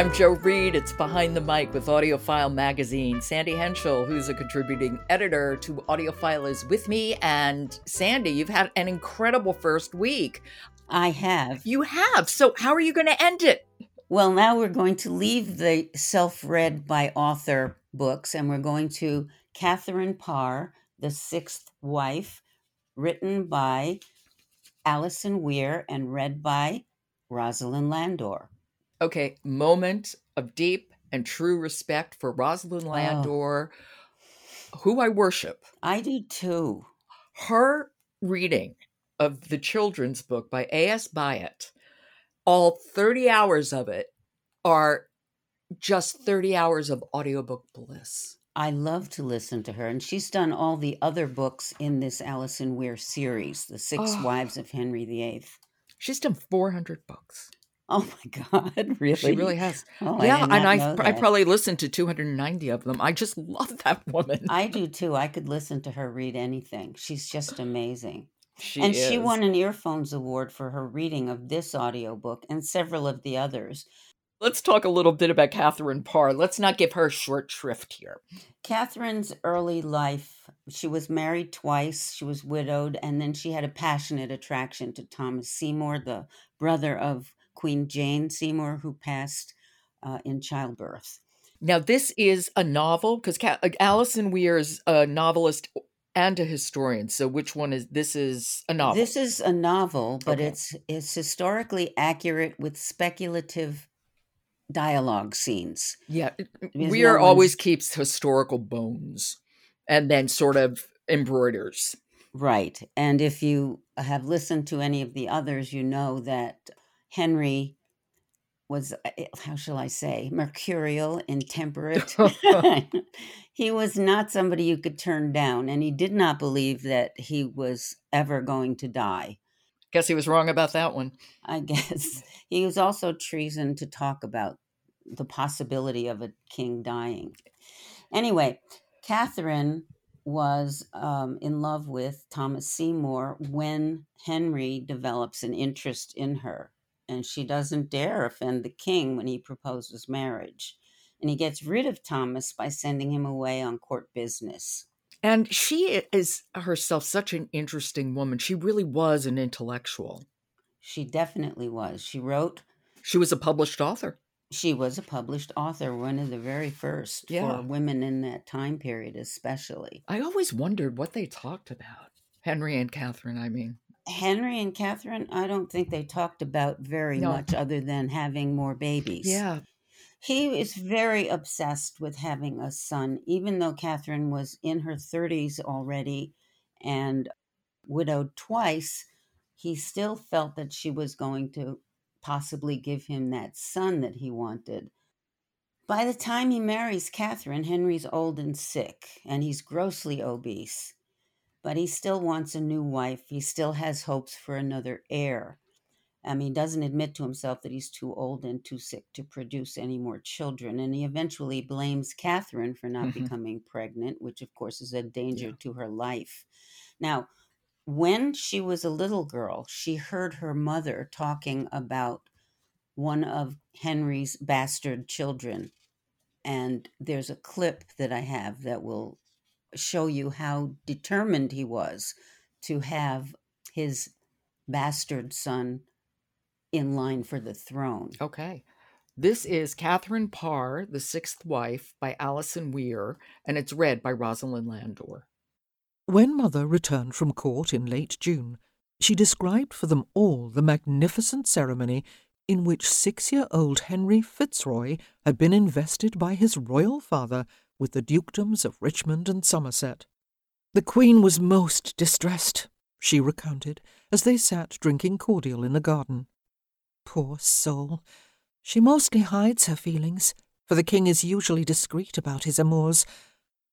I'm Joe Reed. It's Behind the Mic with AudioFile Magazine. Sandy Henschel, who's a contributing editor to AudioFile, is with me. And Sandy, you've had an incredible first week. I have. You have. So, how are you going to end it? Well, now we're going to leave the self read by author books and we're going to Catherine Parr, The Sixth Wife, written by Alison Weir and read by Rosalind Landor. Okay, moment of deep and true respect for Rosalind Oh. Landor, who I worship. I do too. Her reading of the children's book by A.S. Byatt, all 30 hours of it are just 30 hours of audiobook bliss. I love to listen to her, and she's done all the other books in this Alison Weir series, The Six Oh. Wives of Henry VIII. She's done 400 books. Oh my God, really? She really has. Oh, yeah, I and I, I probably listened to 290 of them. I just love that woman. I do too. I could listen to her read anything. She's just amazing. she and she won an Earphones Award for her reading of this audiobook and several of the others. Let's talk a little bit about Catherine Parr. Let's not give her short shrift here. Catherine's early life, she was married twice, she was widowed, and then she had a passionate attraction to Thomas Seymour, the brother of Queen Jane Seymour, who passed uh, in childbirth. Now, this is a novel because Ca- uh, Alison Weir is a novelist and a historian. So, which one is this? Is a novel? This is a novel, but Okay. it's it's historically accurate with speculative dialogue scenes. yeah. There's Weir no always keeps historical bones and then sort of embroiders. Right. And if you have listened to any of the others, you know that Henry was, uh, eh, how shall I say, mercurial, intemperate. he was not somebody you could turn down, and he did not believe that he was ever going to die. Guess he was wrong about that one. I guess he was also treason to talk about the possibility of a king dying. Anyway, Catherine was um, in love with Thomas Seymour when Henry develops an interest in her, and she doesn't dare offend the king when he proposes marriage. And he gets rid of Thomas by sending him away on court business. And she is herself such an interesting woman. She really was an intellectual. She definitely was. She wrote She was a published author. She was a published author, one of the very first Yeah. for women in that time period, especially. I always wondered what they talked about. Henry and Catherine, I mean. Henry and Catherine, I don't think they talked about very No. much other than having more babies. Yeah. He is very obsessed with having a son, even though Catherine was in her 30s already and widowed twice. He still felt that she was going to possibly give him that son that he wanted. By the time he marries Catherine, Henry's old and sick, and he's grossly obese. But he still wants a new wife. He still has hopes for another heir. I mean, he doesn't admit to himself that he's too old and too sick to produce any more children. And he eventually blames Catherine for not Mhm. becoming pregnant, which, of course, is a danger Yeah. to her life. Now, when she was a little girl, she heard her mother talking about one of Henry's bastard children. And there's a clip that I have that will show you how determined he was to have his bastard son in line for the throne. Okay. This is Catherine Parr, The Sixth Wife by Alison Weir, and it's read by Rosalind Landor. When Mother returned from court in late June, she described for them all the magnificent ceremony in which six year old Henry Fitzroy had been invested by his royal father with the dukedoms of Richmond and Somerset. The Queen was most distressed, she recounted, as they sat drinking cordial in the garden. Poor soul! She mostly hides her feelings, for the King is usually discreet about his amours,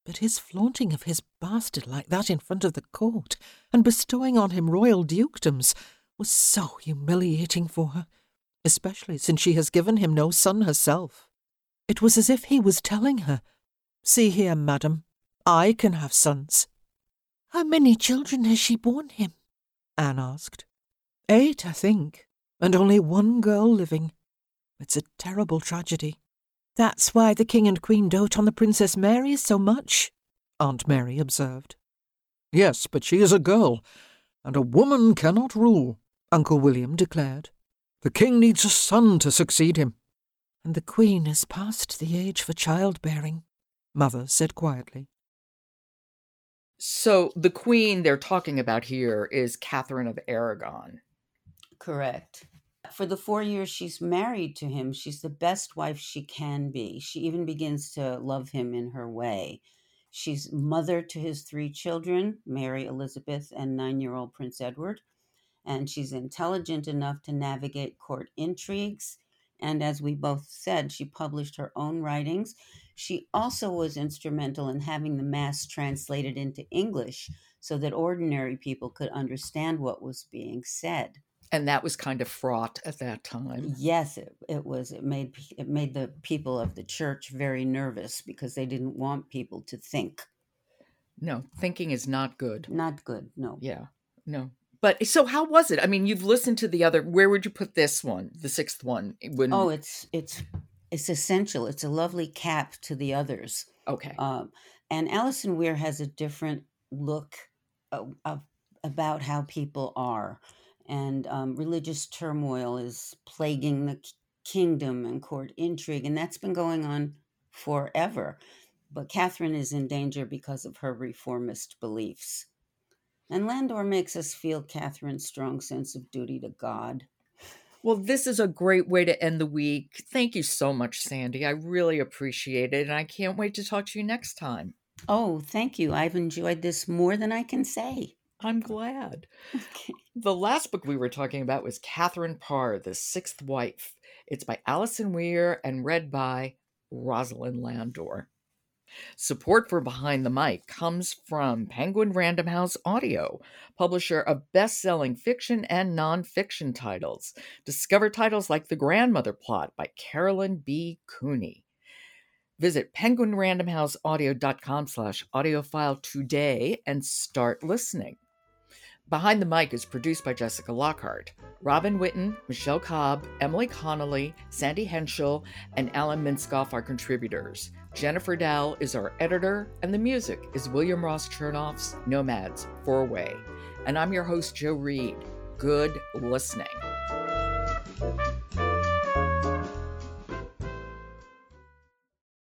but his flaunting of his bastard like that in front of the court, and bestowing on him royal dukedoms, was so humiliating for her, especially since she has given him no son herself. It was as if he was telling her, See here, madam, I can have sons. How many children has she borne him? Anne asked. Eight, I think, and only one girl living. It's a terrible tragedy. That's why the King and Queen dote on the Princess Mary so much, Aunt Mary observed. Yes, but she is a girl, and a woman cannot rule, Uncle William declared. The King needs a son to succeed him. And the Queen is past the age for childbearing, Mother said quietly. So the Queen they're talking about here is Catherine of Aragon. Correct for the four years she's married to him, she's the best wife she can be. She even begins to love him in her way. She's mother to his three children, Mary, Elizabeth, and nine year old Prince Edward. And she's intelligent enough to navigate court intrigues. And as we both said, she published her own writings. She also was instrumental in having the Mass translated into English so that ordinary people could understand what was being said. And that was kind of fraught at that time. Yes it, it was it made it made the people of the church very nervous because they didn't want people to think. No thinking is not good. Not good no. Yeah no but so how was it? I mean you've listened to the other where would you put this one the sixth one when oh it's it's it's essential. It's a lovely cap to the others. Okay. Um, and alison weir has a different look of, of, about how people are. And um, religious turmoil is plaguing the kingdom and court intrigue, and that's been going on forever. But Catherine is in danger because of her reformist beliefs. And Landor makes us feel Catherine's strong sense of duty to God. Well, this is a great way to end the week. Thank you so much, Sandy. I really appreciate it, and I can't wait to talk to you next time. Oh, thank you. I've enjoyed this more than I can say. I'm glad. Okay. The last book we were talking about was Catherine Parr, The Sixth Wife. It's by Alison Weir and read by Rosalind Landor. Support for Behind the Mic comes from Penguin Random House Audio, publisher of best selling fiction and nonfiction titles. Discover titles like The Grandmother Plot by Caroline B. Cooney. Visit penguinrandomhouseaudio.com slash audiofile today and start listening. Behind the Mic is produced by Jessica Lockhart. Robin Whitten, Michelle Cobb, Emily Connolly, Sandy Henschel, and Alan Minskoff are contributors. Jennifer Dow is our editor, and the music is William Ross Chernoff's Nomads Four Way. And I'm your host, Joe Reed. Good listening.